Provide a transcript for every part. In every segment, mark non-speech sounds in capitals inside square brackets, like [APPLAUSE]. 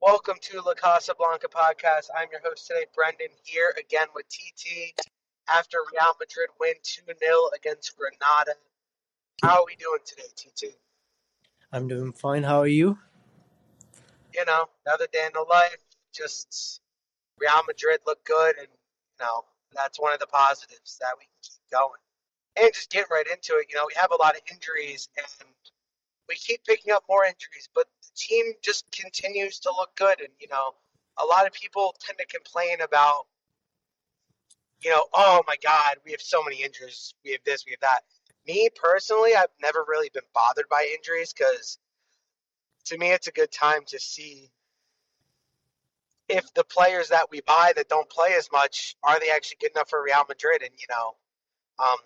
Welcome to La Casa Blanca podcast. I'm your host today, Brendan, here again with TT after Real Madrid win 2 0 against Granada. How are we doing today, TT? I'm doing fine. How are you? You know, another day in the life. Just Real Madrid look good, and, you know, that's one of the positives that we can keep going. And just getting right into it, you know, we have a lot of injuries, and we keep picking up more injuries, but the team just continues to look good. And, you know, a lot of people tend to complain about, you know, oh my God, we have so many injuries. We have this, we have that. Me personally, I've never really been bothered by injuries because to me, it's a good time to see if the players that we buy that don't play as much are they actually good enough for Real Madrid? And you know, um,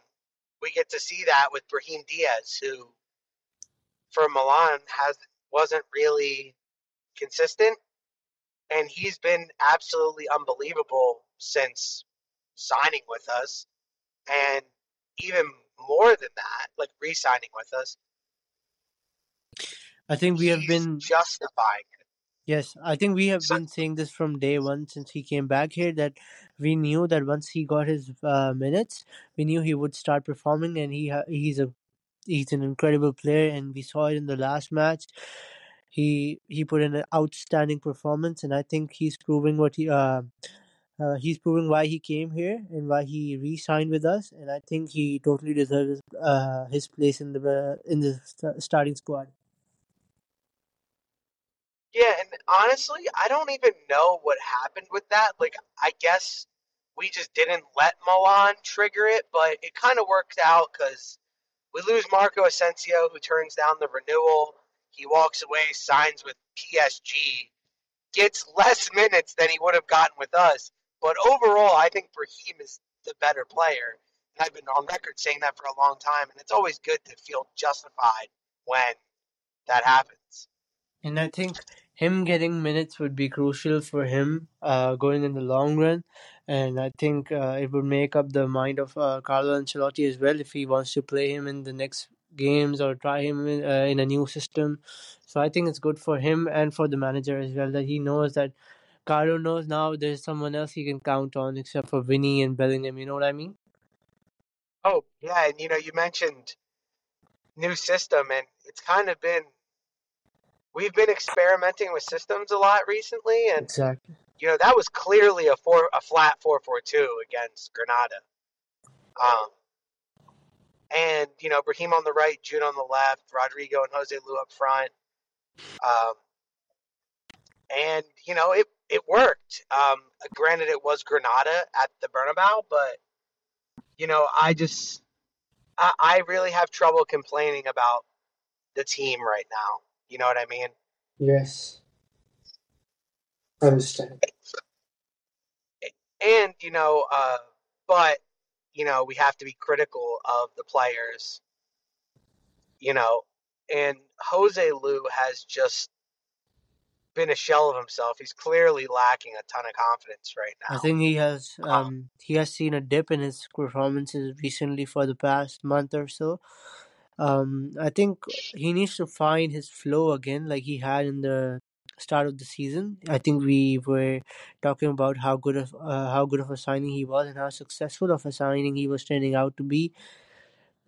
we get to see that with Brahim Diaz, who for Milan has wasn't really consistent, and he's been absolutely unbelievable since signing with us, and even more than that, like re-signing with us. I think we have been justifying it. yes, I think we have So, been saying this from day one since he came back here that we knew that once he got his uh, minutes, we knew he would start performing, and he ha- he's a he's an incredible player, and we saw it in the last match. He he put in an outstanding performance, and I think he's proving what he uh, uh he's proving why he came here and why he re-signed with us, and I think he totally deserves uh his place in the in the st- starting squad. yeah, and honestly, I don't even know what happened with that. Like, I guess we just didn't let Milan trigger it, but it kind of worked out because we lose Marco Asensio, who turns down the renewal. He walks away, signs with PSG, gets less [LAUGHS] minutes than he would have gotten with us. But overall, I think Brahim is the better player. And I've been on record saying that for a long time, and it's always good to feel justified when that happens. And I think him getting minutes would be crucial for him uh, going in the long run. And I think uh, it would make up the mind of uh, Carlo Ancelotti as well if he wants to play him in the next games or try him in, uh, in a new system. So I think it's good for him and for the manager as well that he knows that Carlo knows now there's someone else he can count on except for Vinny and Bellingham. You know what I mean? Oh, yeah, and you know, you mentioned new system, and it's kind of been we've been experimenting with systems a lot recently, and Exactly. You know that was clearly a four a flat four four two against Granada. Um, and you know Brahim on the right, Jude on the left, Rodrygo and Jose Lu up front. Um, and you know it it worked. Um, granted, it was Granada at the Bernabeu, but you know I just I, I really have trouble complaining about the team right now. You know what I mean? Yes, I understand. And you know, uh, but you know we have to be critical of the players. You know, and Joselu has just been a shell of himself. He's clearly lacking a ton of confidence right now. I think he has Um, um he has seen a dip in his performances recently for the past month or so. Um, I think he needs to find his flow again, like he had in the start of the season. I think we were talking about how good of uh, how good of a signing he was and how successful of a signing he was turning out to be.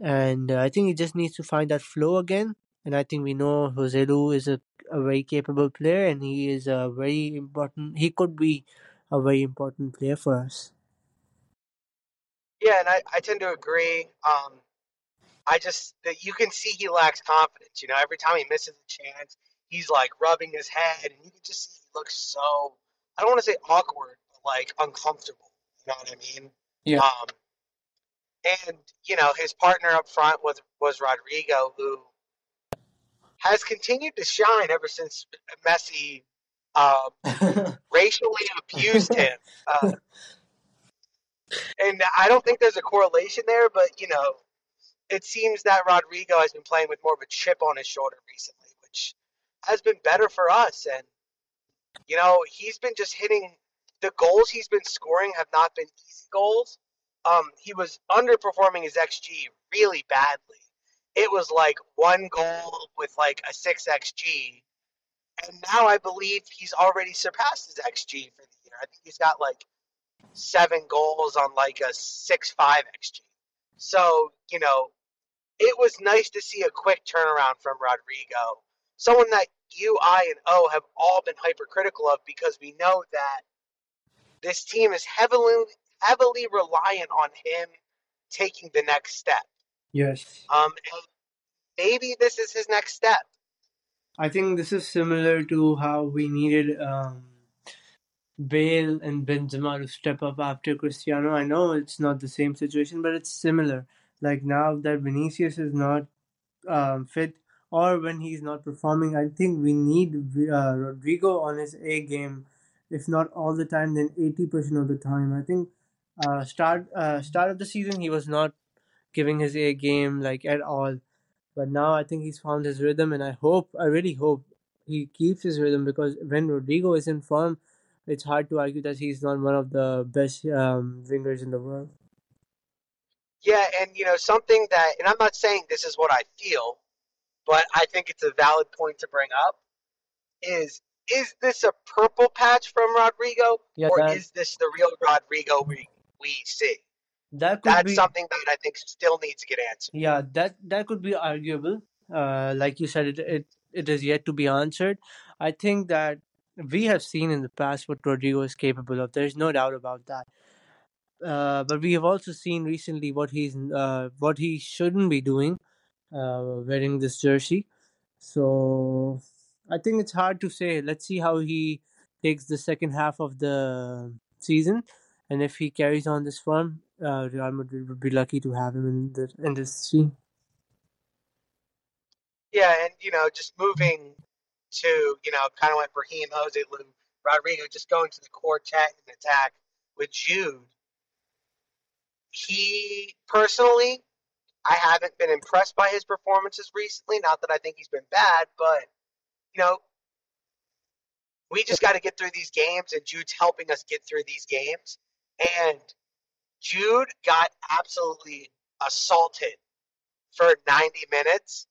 And uh, I think he just needs to find that flow again. And I think we know Joselu is a, a very capable player, and he is a very important. He could be a very important player for us. yeah, and I, I tend to agree. Um, I just that you can see he lacks confidence. You know, every time he misses a chance, he's like rubbing his head, and you can just see he looks so. I don't want to say awkward, but like uncomfortable. You know what I mean? Yeah. Um, and you know his partner up front was was Rodrygo, who has continued to shine ever since Messi um, [LAUGHS] racially abused him. Uh, and I don't think there's a correlation there, but you know, it seems that Rodrygo has been playing with more of a chip on his shoulder recently, which has been better for us. And you know, he's been just hitting the goals he's been scoring have not been easy goals. Um, he was underperforming his XG really badly. It was like one goal with like a six XG, And now I believe he's already surpassed his XG for the year. I think he's got like seven goals on like a six five XG. So, you know, it was nice to see a quick turnaround from Rodrygo. Someone that you, I, and O have all been hypercritical of because we know that this team is heavily heavily reliant on him taking the next step. Yes. Um, and maybe this is his next step. I think this is similar to how we needed um, Bale and Benzema to step up after Cristiano. I know it's not the same situation, but it's similar. Like now that Vinicius is not um, fit or when he's not performing, I think we need uh, Rodrygo on his A game, if not all the time, then eighty percent of the time. I think uh, start uh, start of the season he was not giving his A game like at all, but now I think he's found his rhythm, and I hope, I really hope he keeps his rhythm because when Rodrygo is in form, it's hard to argue that he's not one of the best um, wingers in the world. Yeah, and you know something that, and I'm not saying this is what I feel, but I think it's a valid point to bring up. Is is this a purple patch from Rodrygo, Yeah, or that is this the real Rodrygo we we see? that could That's be something that I think still needs to get answered. yeah that that could be arguable. Uh, like you said, it it it is yet to be answered. I think that we have seen in the past what Rodrygo is capable of. There's no doubt about that. Uh, but we have also seen recently what he's uh, what he shouldn't be doing, uh, wearing this jersey. So I think it's hard to say. Let's see how he takes the second half of the season, and if he carries on this form, uh, Real Madrid would be lucky to have him in the in this team. Yeah, and you know, just moving to you know, kind of like Brahim Jose Lou Rodrygo, just going to the quartet and attack with Jude. He personally, I haven't been impressed by his performances recently. Not that I think he's been bad, but you know, we just got to get through these games, and Jude's helping us get through these games. And Jude got absolutely assaulted for 90 minutes.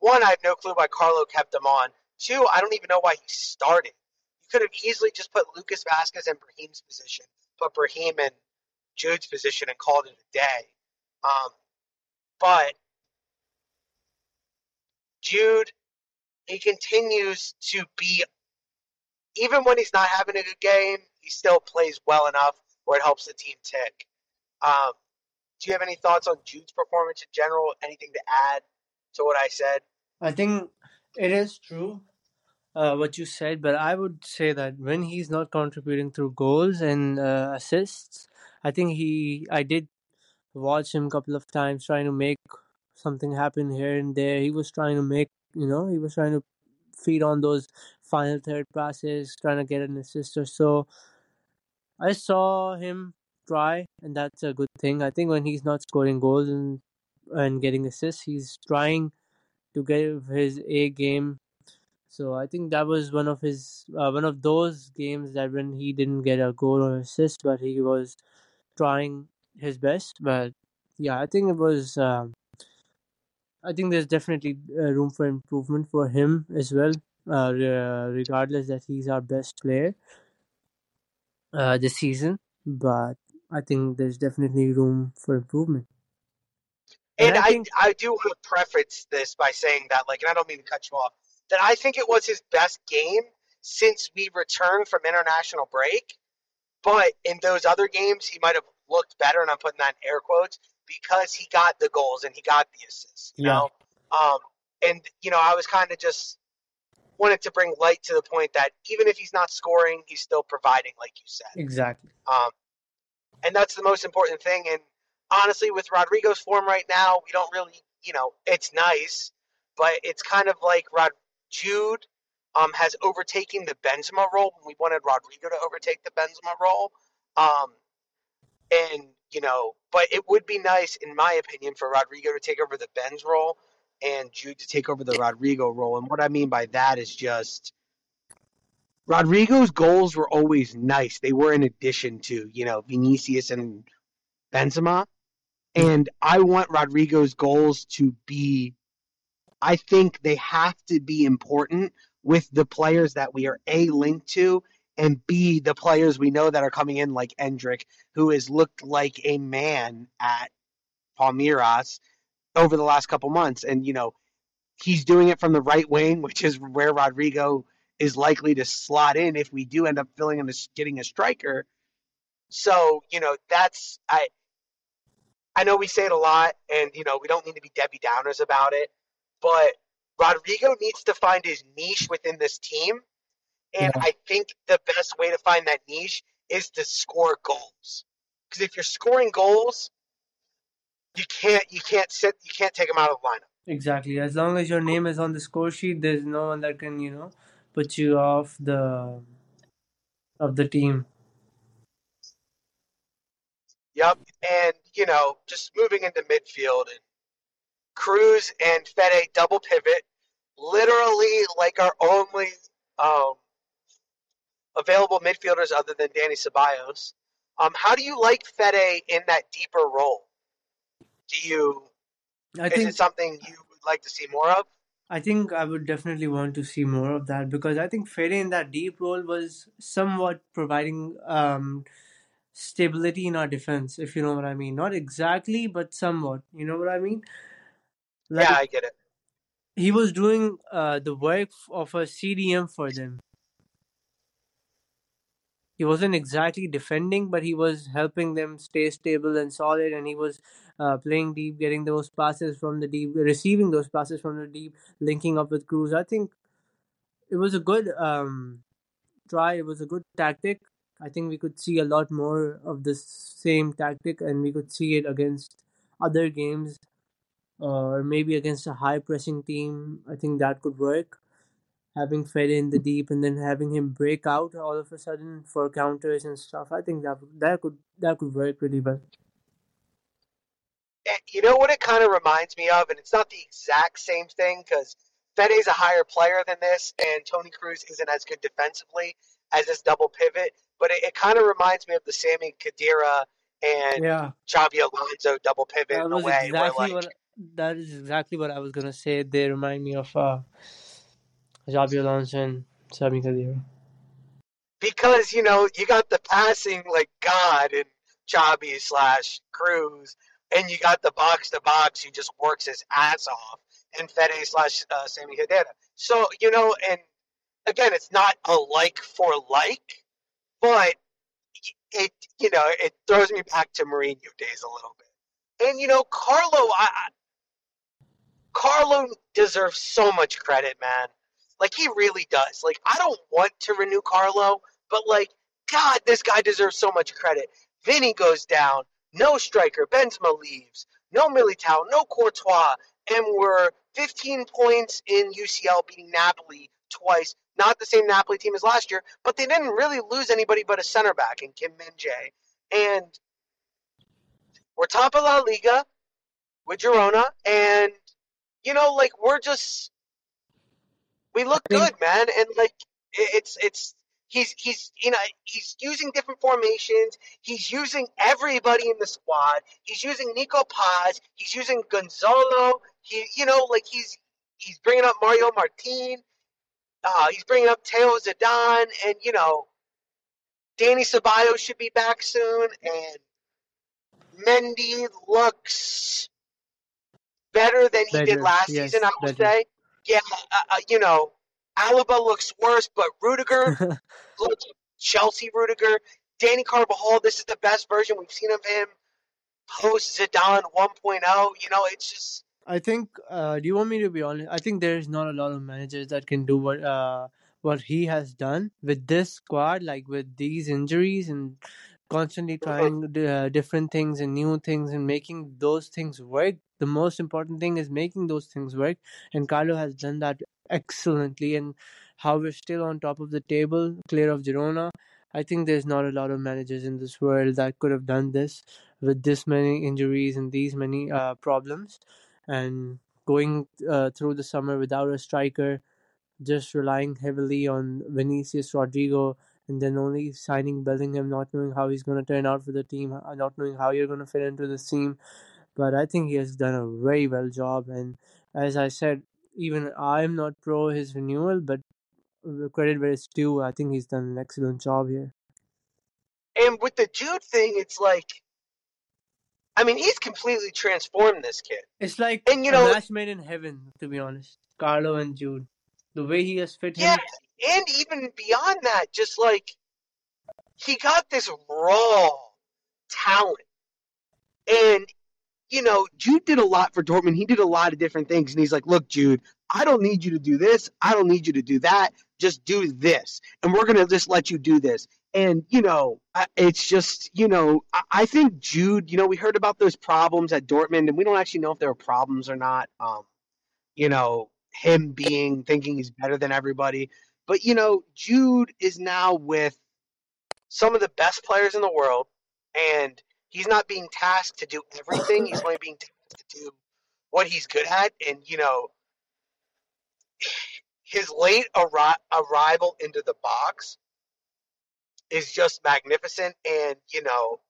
One, I have no clue why Carlo kept him on. Two, I don't even know why he started. You could have easily just put Lucas Vázquez in Brahim's position, put Brahim in Jude's position, and called it a day. Um, but Jude, he continues to be, even when he's not having a good game, he still plays well enough where it helps the team tick. Um, do you have any thoughts on Jude's performance in general? Anything to add to what I said? I think it is true uh, what you said, but I would say that when he's not contributing through goals and uh, assists, I think he I did watch him a couple of times trying to make something happen here and there. He was trying to make, you know, he was trying to feed on those final third passes, trying to get an assist or so. I saw him try, and that's a good thing. I think when he's not scoring goals and and getting assists, he's trying to give his A game. So I think that was one of his uh, one of those games that when he didn't get a goal or assist, but he was trying his best. But yeah, I think it was. Um, I think there's definitely uh, room for improvement for him as well. Uh, re- regardless that he's our best player uh, this season, but I think there's definitely room for improvement. And And I I, think I do want to preface this by saying that, like, and I don't mean to cut you off, that I think it was his best game since we returned from international break. But in those other games, he might have looked better, and I'm putting that in air quotes because he got the goals and he got the assists. You yeah, know, um, and you know, I was kind of just wanted to bring light to the point that even if he's not scoring, he's still providing, like you said. exactly. Um, and that's the most important thing. And honestly, with Rodrygo's form right now, we don't really, you know, it's nice, but it's kind of like Rod Jude um, has overtaken the Benzema role when we wanted Rodrygo to overtake the Benzema role. Um, and you know, but it would be nice, in my opinion, for Rodrygo to take over the Benz role and Jude to take over the Rodrygo role. And what I mean by that is just Rodrygo's goals were always nice. They were in addition to, you know, Vinicius and Benzema. And I want Rodrygo's goals to be I think they have to be important with the players that we are A, linked to, and B, the players we know that are coming in, like Endrick, who has looked like a man at Palmeiras over the last couple months. And, you know, he's doing it from the right wing, which is where Rodrygo is likely to slot in if we do end up filling him as getting a striker. So, you know, that's I I know we say it a lot and you know, we don't need to be Debbie Downers about it, but Rodrygo needs to find his niche within this team. And Yeah. I think the best way to find that niche is to score goals. Because if you're scoring goals, you can't you can't sit you can't take them out of the lineup. Exactly. As long as your name is on the score sheet, there's no one that can, you know, put you off the of the team. Yep. And, you know, just moving into midfield and Kroos and Fede double pivot, literally like our only um, available midfielders other than Dani Ceballos. Um, how do you like Fede in that deeper role? Do you I is think it something you would like to see more of? I think I would definitely want to see more of that because I think Fede in that deep role was somewhat providing um, stability in our defense, if you know what I mean. Not exactly, but somewhat. You know what I mean? Like yeah, I get it. he was doing uh, the work of a CDM for them. He wasn't exactly defending, but he was helping them stay stable and solid, and he was uh, playing deep, getting those passes from the deep, receiving those passes from the deep, linking up with Kroos. I think it was a good um, try. It was a good tactic. I think we could see a lot more of the same tactic, and we could see it against other games, or maybe against a high pressing team. I think that could work. Having Fed in the deep and then having him break out all of a sudden for counters and stuff. I think that that could that could work really well. You know what it kind of reminds me of, and it's not the exact same thing because Fede's a higher player than this, and Toni Kroos isn't as good defensively as this double pivot. But it, it kind of reminds me of the Sami Khedira and Yeah, Xabi Alonso double pivot that in a way where exactly like what that is exactly what I was gonna say. They remind me of uh, Because you know you got the passing like God and Xabi slash Kroos, and you got the box to box who just works his ass off, and Fede slash uh, Sami Khedira. So you know, and again, it's not a like for like, but it you know it throws me back to Mourinho days a little bit. And you know, Carlo, I Carlo deserves so much credit, man. Like he really does. Like I don't want to renew Carlo, but like God, this guy deserves so much credit. Vinny goes down, no striker, Benzema leaves, no Militao, no Courtois, and we're 15 points in UCL beating Napoli twice. Not the same Napoli team as last year, but they didn't really lose anybody but a center back in Kim Min Jae. And we're top of La Liga with Girona, and you know, like we're just we look I think- good, man, and like it's it's he's he's you know he's using different formations. He's using everybody in the squad. He's using Nico Paz. He's using Gonzalo. He you know like he's he's bringing up Mario Martin. Uh, he's bringing up Theo Zidane, and you know Dani Ceballos should be back soon, and Mendy looks better than he did last yes, season. I would better. say, yeah, uh, uh, you know, Alaba looks worse, but Rudiger [LAUGHS] looks Chelsea Rudiger. Dani Carvajal, this is the best version we've seen of him post Zidane 1.0. You know, it's just I think. Uh, do you want me to be honest? I think there's not a lot of managers that can do what uh, what he has done with this squad, like with these injuries and constantly trying uh, different things and new things and making those things work. The most important thing is making those things work, and Carlo has done that excellently. And how we're still on top of the table, clear of Girona. I think there's not a lot of managers in this world that could have done this with this many injuries and these many uh, problems and going uh, through the summer without a striker, just relying heavily on Vinicius Rodrygo, and then only signing Bellingham, not knowing how he's going to turn out for the team, not knowing how you're going to fit into the team. But I think he has done a very well job, and as I said, even I'm not pro his renewal, but credit where it's due. I think he's done an excellent job here. And with the Jude thing, it's like, I mean, he's completely transformed this kid. It's like And, you know- a match made in heaven, to be honest. Carlo and Jude, the way he has fit Yeah, him. and even beyond that, just like he got this raw talent. And, you know, Jude did a lot for Dortmund. He did a lot of different things. And he's like, look, Jude, I don't need you to do this. I don't need you to do that. Just do this. And we're going to just let you do this. And, you know, it's just, you know, I- think Jude, you know, we heard about those problems at Dortmund, and we don't actually know if there were problems or not. Um, you know, him being thinking he's better than everybody. But you know, Jude is now with some of the best players in the world, and he's not being tasked to do everything. he's only being tasked to do what he's good at. And you know, his late arri- arrival into the box is just magnificent. And you know,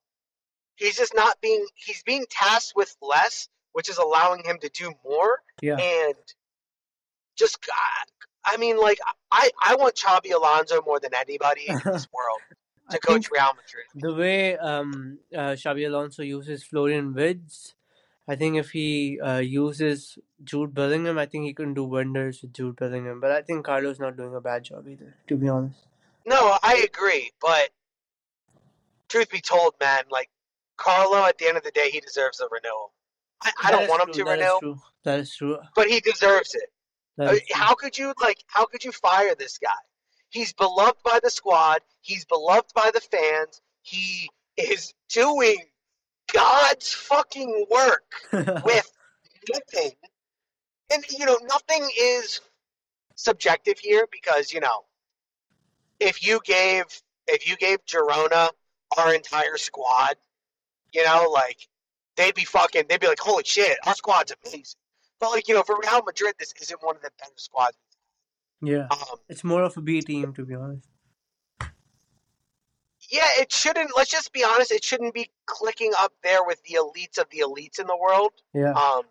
he's just not being he's being tasked with less, which is allowing him to do more Yeah. and just God, I mean, like I I want Xabi Alonso more than anybody in this [LAUGHS] world I to coach think Real Madrid. the way um, uh, Xabi Alonso uses Florian Wirtz, I think if he uh, uses Jude Bellingham, I think he can do wonders with Jude Bellingham. But I think Carlo's not doing a bad job either, to be honest. No, I agree, but truth be told, man, like Carlo, at the end of the day, he deserves a renewal. I, I don't is want him to that is renew, true. That is true. but he deserves it. Uh, is true. How could you like? How could you fire this guy? He's beloved by the squad. He's beloved by the fans. He is doing God's fucking work [LAUGHS] with nothing. And you know, nothing is subjective here because you know, if you gave if you gave Girona our entire squad, you know, like they'd be fucking they'd be like, holy shit, our squad's amazing. But like you know, for Real Madrid, this isn't one of the better squads. Yeah. Um, It's more of a B team, to be honest. yeah, it shouldn't. Let's just be honest. It shouldn't be clicking up there with the elites of the elites in the world. Yeah. Um,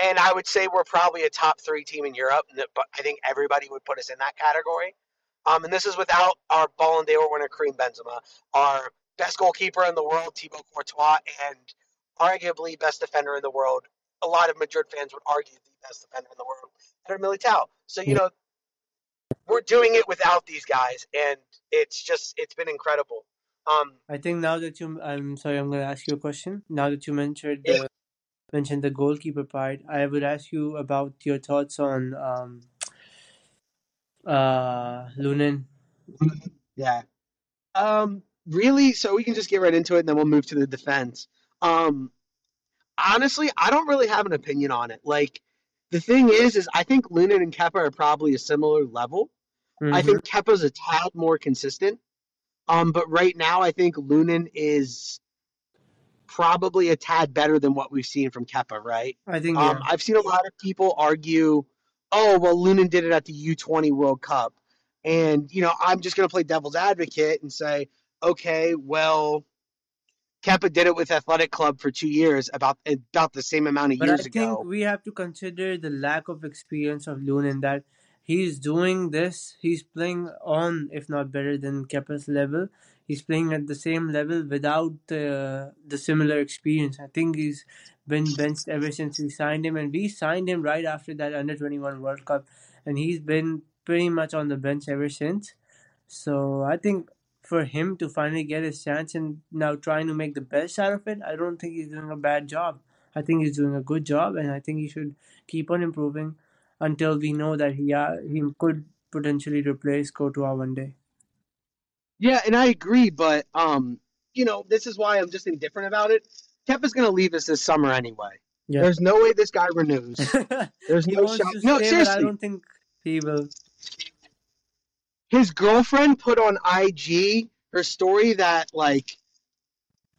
and I would say we're probably a top three team in Europe, but I think everybody would put us in that category. Um, and this is without our Ballon d'Or winner Karim Benzema, our best goalkeeper in the world Thibaut Courtois, and arguably best defender in the world. A lot of Madrid fans would argue best defender in the world, Eder Militao. So you know, we're doing it without these guys, and it's just it's been incredible. Um, I think now that you, I'm sorry, I'm going to ask you a question. Now that you mentioned the mentioned the goalkeeper part, I would ask you about your thoughts on um, uh, Lunin. Yeah. Um, really, so we can just get right into it and then we'll move to the defense. Um, honestly, I don't really have an opinion on it. Like, the thing is, is I think Lunin and Kepa are probably a similar level. I Mhm. think Kepa's a tad more consistent. Um, but right now, I think Lunin is probably a tad better than what we've seen from Kepa, right? I think Um, yeah. I've seen a lot of people argue, oh, well, Lunin did it at the U20 World Cup. And, you know, I'm just going to play devil's advocate and say, okay, well, Kepa did it with Athletic Club for two years, about about the same amount of years ago. But I think we have to consider the lack of experience of Lunin that he's doing this. He's playing on, if not better than Kepa's level. He's playing at the same level without uh, the similar experience. I think he's been benched ever since we signed him, and we signed him right after that Under 21 World Cup, and he's been pretty much on the bench ever since. So I think for him to finally get his chance and now trying to make the best out of it, I don't think he's doing a bad job. I think he's doing a good job, and I think he should keep on improving until we know that he uh, he could potentially replace Courtois one day. Yeah, and I agree, but, um, you know, this is why I'm just indifferent about it. Kepa's going to leave us this summer anyway. Yeah. There's no way this guy renews. [LAUGHS] There's no shot. No, but I don't think he will. His girlfriend put on IG her story that like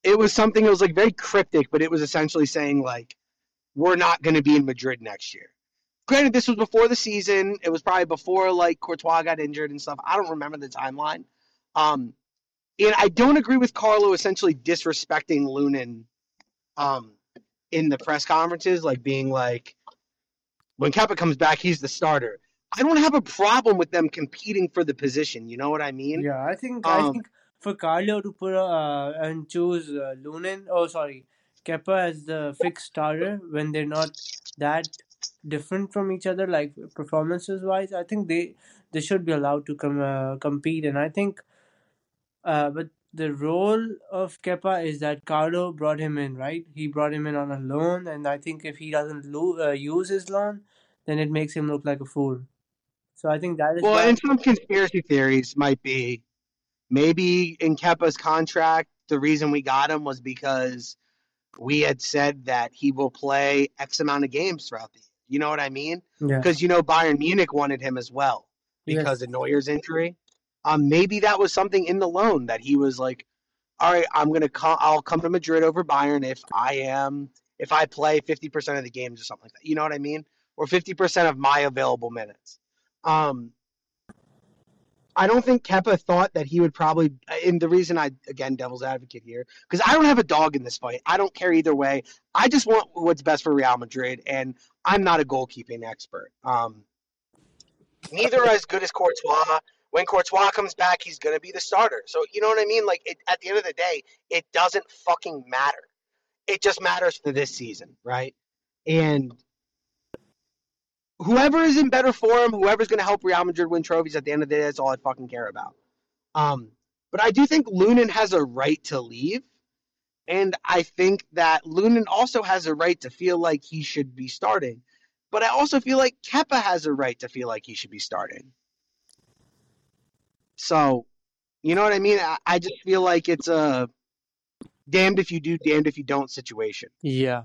it was something that was like very cryptic, but it was essentially saying like we're not going to be in Madrid next year. Granted, this was before the season. It was probably before like Courtois got injured and stuff. I don't remember the timeline. Um, and I don't agree with Carlo essentially disrespecting Lunin um, in the press conferences, like being like, when Kepa comes back, he's the starter. I don't have a problem with them competing for the position. You know what I mean? Yeah, I think I Um, think for Carlo to put uh, and choose uh, Lunin, oh sorry, Kepa as the fixed starter when they're not that different from each other, like performances wise, I think they they should be allowed to come uh, compete, and I think, uh, but the role of Kepa is that Carlo brought him in, right? He brought him in on a loan, and I think if he doesn't lo- uh, use his loan, then it makes him look like a fool. So I think that is well, and some conspiracy theories might be maybe in Kepa's contract, the reason we got him was because we had said that he will play X amount of games throughout the year. You know what I mean? Yeah. Because you know Bayern Munich wanted him as well because Yes. of Neuer's injury. Um, maybe that was something in the loan that he was like, "All right, I'm gonna come. I'll come to Madrid over Bayern if I am if I play 50 percent of the games or something like that. You know what I mean? Or 50 percent of my available minutes." Um, I don't think Kepa thought that he would probably. And the reason I again devil's advocate here because I don't have a dog in this fight. I don't care either way. I just want what's best for Real Madrid, and I'm not a goalkeeping expert. Um, neither as good as Courtois. When Courtois comes back, he's going to be the starter. So you know what I mean? Like it, at the end of the day, it doesn't fucking matter. It just matters for this season, right? And whoever is in better form, whoever's going to help Real Madrid win trophies at the end of the day, that's all I fucking care about. Um, but I do think Lunin has a right to leave. And I think that Lunin also has a right to feel like he should be starting. But I also feel like Kepa has a right to feel like he should be starting. So, you know what I mean? I, I just feel like it's a damned if you do, damned if you don't situation. Yeah.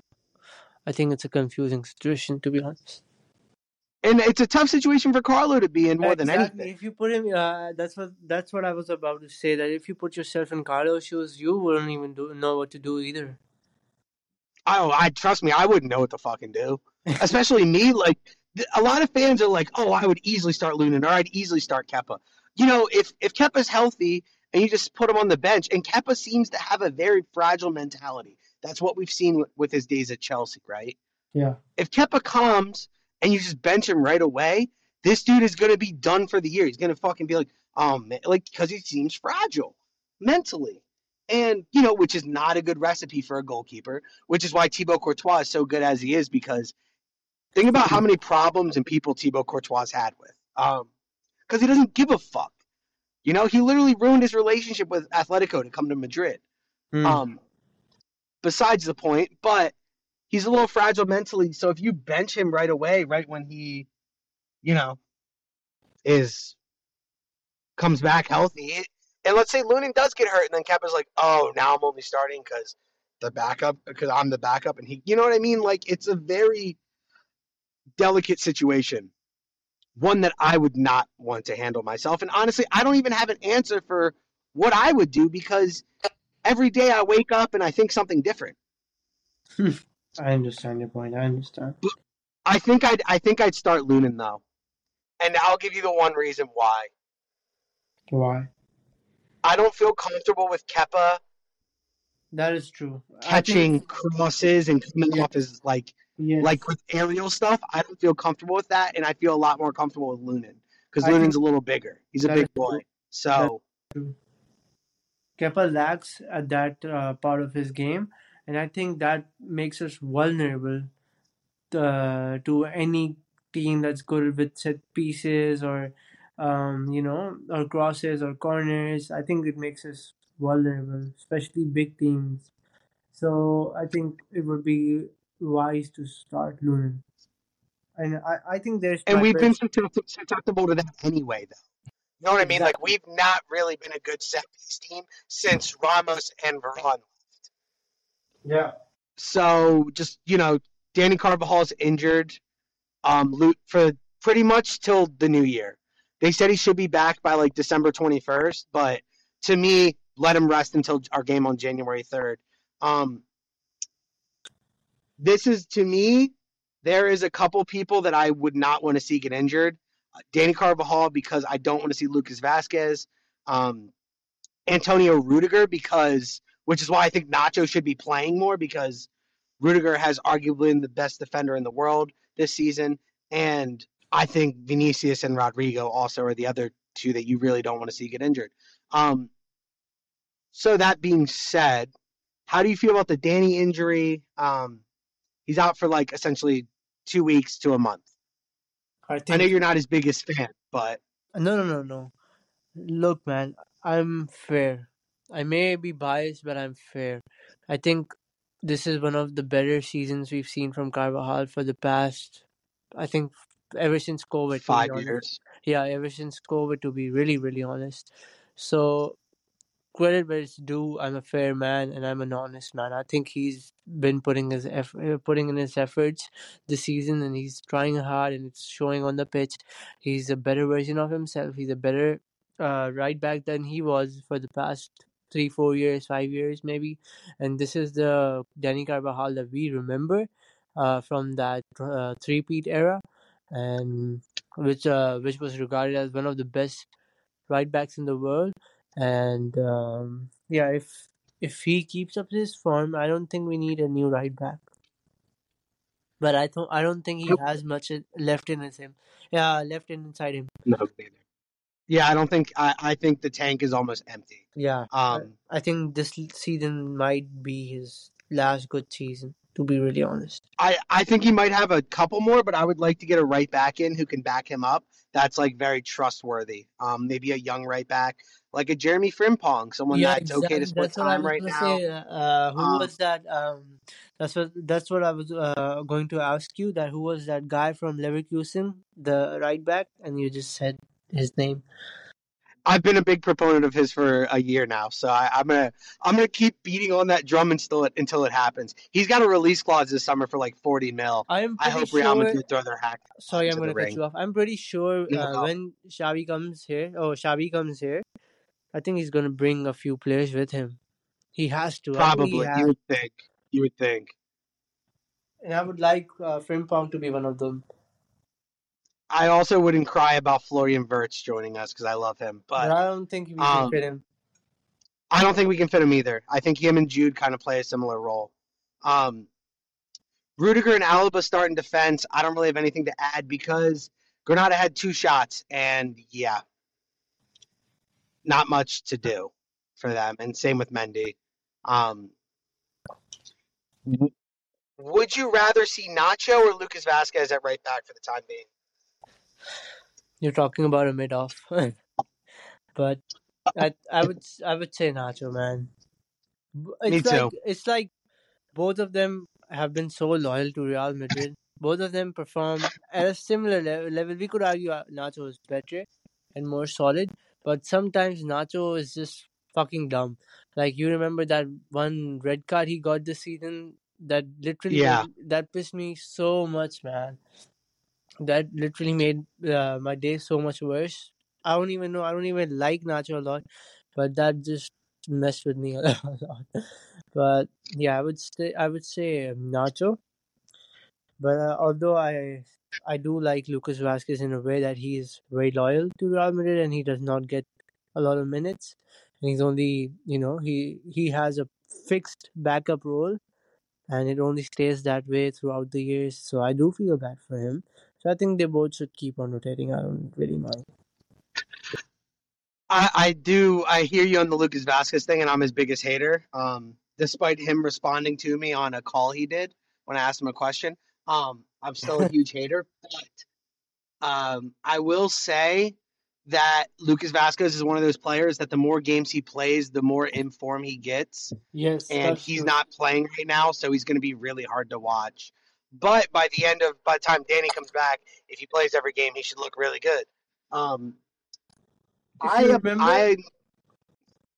I think it's a confusing situation to be honest. And it's a tough situation for Carlo to be in more than anything. If you put him, uh, that's what that's what I was about to say. That if you put yourself in Carlo's shoes, you wouldn't even do, know what to do either. Oh, I trust me, I wouldn't know what to fucking do. Especially me, like th- a lot of fans are like, "Oh, I would easily start Lunin, or I'd easily start Kepa." You know, if if Kepa's healthy and you just put him on the bench, and Kepa seems to have a very fragile mentality. That's what we've seen with, with his days at Chelsea, right? Yeah. If Kepa comes and you just bench him right away, this dude is gonna be done for the year. He's gonna fucking be like, "Oh man," like because he seems fragile mentally. And, you know, which is not a good recipe for a goalkeeper, which is why Thibaut Courtois is so good as he is because think about how many problems and people Thibaut Courtois had with. Um, because he doesn't give a fuck. You know, he literally ruined his relationship with Atletico to come to Madrid. Hmm. Um, besides the point, but he's a little fragile mentally. So if you bench him right away, right when he, you know, is comes back healthy, and let's say Lunin does get hurt, and then Kepa's like, oh, now I'm only starting because the backup, because I'm the backup, and he, you know what I mean? Like it's a very delicate situation, one that I would not want to handle myself. And honestly, I don't even have an answer for what I would do because every day I wake up and I think something different. [LAUGHS] I understand your point. I understand. I think I'd I think I'd start Lunin though. And I'll give you the one reason why. Why? I don't feel comfortable with Kepa That is true. I think- catching crosses and coming Yeah. off as like yes. like with aerial stuff. I don't feel comfortable with that, and I feel a lot more comfortable with Lunin because Lunin's a little bigger. He's a big boy. So Kepa lacks at that uh, part of his game, and I think that makes us vulnerable uh, to any team that's good with set pieces or um, you know or crosses or corners. I think it makes us vulnerable, especially big teams. So I think it would be wise to start Lunin. And I, I think there's and we've been susceptible to that anyway, though. You know what I mean? Like we've not really been a good set piece team since Ramos and Varane yeah. So just you know, Dani Carvajal's injured, um, for pretty much till the new year. They said he should be back by like December twenty first, but to me, let him rest until our game on January third. Um, this is to me, there is a couple people that I would not want to see get injured. Dani Carvajal because I don't want to see Lucas Vázquez. Um, Antonio Rudiger because, which is why I think Nacho should be playing more because Rudiger has arguably been the best defender in the world this season, and I think Vinicius and Rodrygo also are the other two that you really don't want to see get injured. Um, so that being said, how do you feel about the Danny injury? Um, he's out for like essentially two weeks to a month. I think I know you're not his biggest fan, but No, no, no, no. Look, man, I'm fair. I may be biased, but I'm fair. I think this is one of the better seasons we've seen from Carvajal for the past, I think, ever since COVID. five years. Yeah, ever since COVID, to be really, really honest. So, credit where it's due. I'm a fair man and I'm an honest man. I think he's been putting his eff- uh, putting in his efforts this season, and he's trying hard, and it's showing on the pitch. He's a better version of himself. He's a better uh, right back than he was for the past three, four years, five years, maybe. And this is the Dani Carvajal that we remember uh, from that uh, three-peat era, and which uh, which was regarded as one of the best right backs in the world. And um, yeah, if if he keeps up this form, I don't think we need a new right back. But I don't I don't think he has much left in his him. Yeah, left in inside him. No, neither. Yeah, I don't think. I, I think the tank is almost empty. Yeah, Um, I think this season might be his last good season. To be really honest. I, I think he might have a couple more, but I would like to get a right back in who can back him up. That's like very trustworthy. Um, maybe a young right back, like a Jeremy Frimpong, someone yeah, that's okay to exactly. split That's time right now. say. Uh, who Um, was that? Um, that's what that's what I was uh, going to ask you. That who was that guy from Leverkusen, the right back, and you just said his name. I've been a big proponent of his for a year now, so I, I'm gonna I'm gonna keep beating on that drum until it until it happens. He's got a release clause this summer for like 40 mil. I am I hope Real. Madrid throw their hack. Sorry, I'm gonna cut ring. you off. I'm pretty sure No, uh, no. when Xabi comes here, oh Xabi comes here, I think he's gonna bring a few players with him. He has to. I think he Probably, has. you would think. You would think. And I would like uh, Frimpong to be one of them. I also wouldn't cry about Florian Wirtz joining us because I love him, But but I don't think we can um, fit him. I don't think we can fit him either. I think him and Jude kind of play a similar role. Um, Rudiger and Alaba start in defense. I don't really have anything to add because Granada had two shots, and yeah, not much to do for them. And same with Mendy. Um, would you rather see Nacho or Lucas Vázquez at right back for the time being? You're talking about a mid off. [LAUGHS] but I I would I would say Nacho, man. B- Me It's like too. it's like both of them have been so loyal to Real Madrid. Both of them perform at a similar le- level. We could argue uh, Nacho is better and more solid, but sometimes Nacho is just fucking dumb. Like you remember that one red card he got this season that literally Yeah. that pissed me so much, man. That literally made uh, my day so much worse. I don't even know. I don't even like Nacho a lot, but that just messed with me [LAUGHS] a lot. But yeah, I would say I would say Nacho. But uh, although I I do like Lucas Vázquez in a way that he is very loyal to Real Madrid and he does not get a lot of minutes, and he's only you know he he has a fixed backup role, and it only stays that way throughout the years. So I do feel bad for him. So I think they both should keep on rotating. I don't really mind. I, I do. I hear you on the Lucas Vázquez thing, and I'm his biggest hater. Um, despite him responding to me on a call he did when I asked him a question, um, I'm still a [LAUGHS] huge hater. But um, I will say that Lucas Vázquez is one of those players that the more games he plays, the more in form he gets, Yes, and he's true. not playing right now, so he's going to be really hard to watch. But by the end of by the time Danny comes back, if he plays every game, he should look really good. Um, I remember, I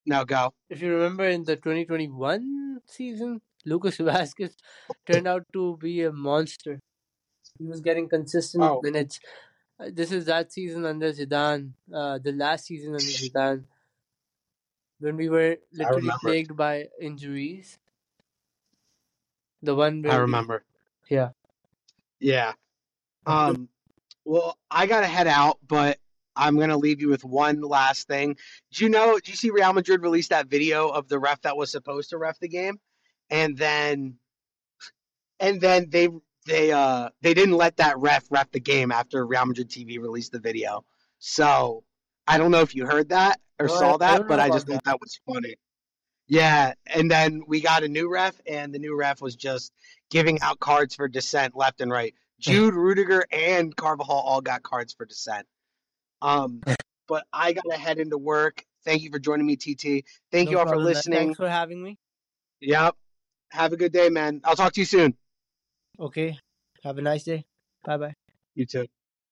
no go. if you remember in the 2021 season, Lucas [LAUGHS] Vázquez turned out to be a monster. He was getting consistent Oh. minutes. Uh, This is that season under Zidane, uh, the last season under Zidane, when we were literally plagued by injuries. The one where I remember. Yeah. Yeah. Um. Well, I gotta head out, but I'm gonna leave you with one last thing. Do you know? Do you see Real Madrid released that video of the ref that was supposed to ref the game, and then, and then they they uh they didn't let that ref ref the game after Real Madrid TV released the video. So I don't know if you heard that or I- saw that, don't but I just about thought that was funny. Yeah, and then we got a new ref, and the new ref was just giving out cards for dissent left and right. [LAUGHS] Jude, Rudiger, and Carvajal all got cards for dissent. Um, [LAUGHS] but I gotta head into work. Thank you for joining me, TT. Thank No you all for listening. Thanks for having me. Yep. Have a good day, man. I'll talk to you soon. Okay. Have a nice day. Bye bye. You too.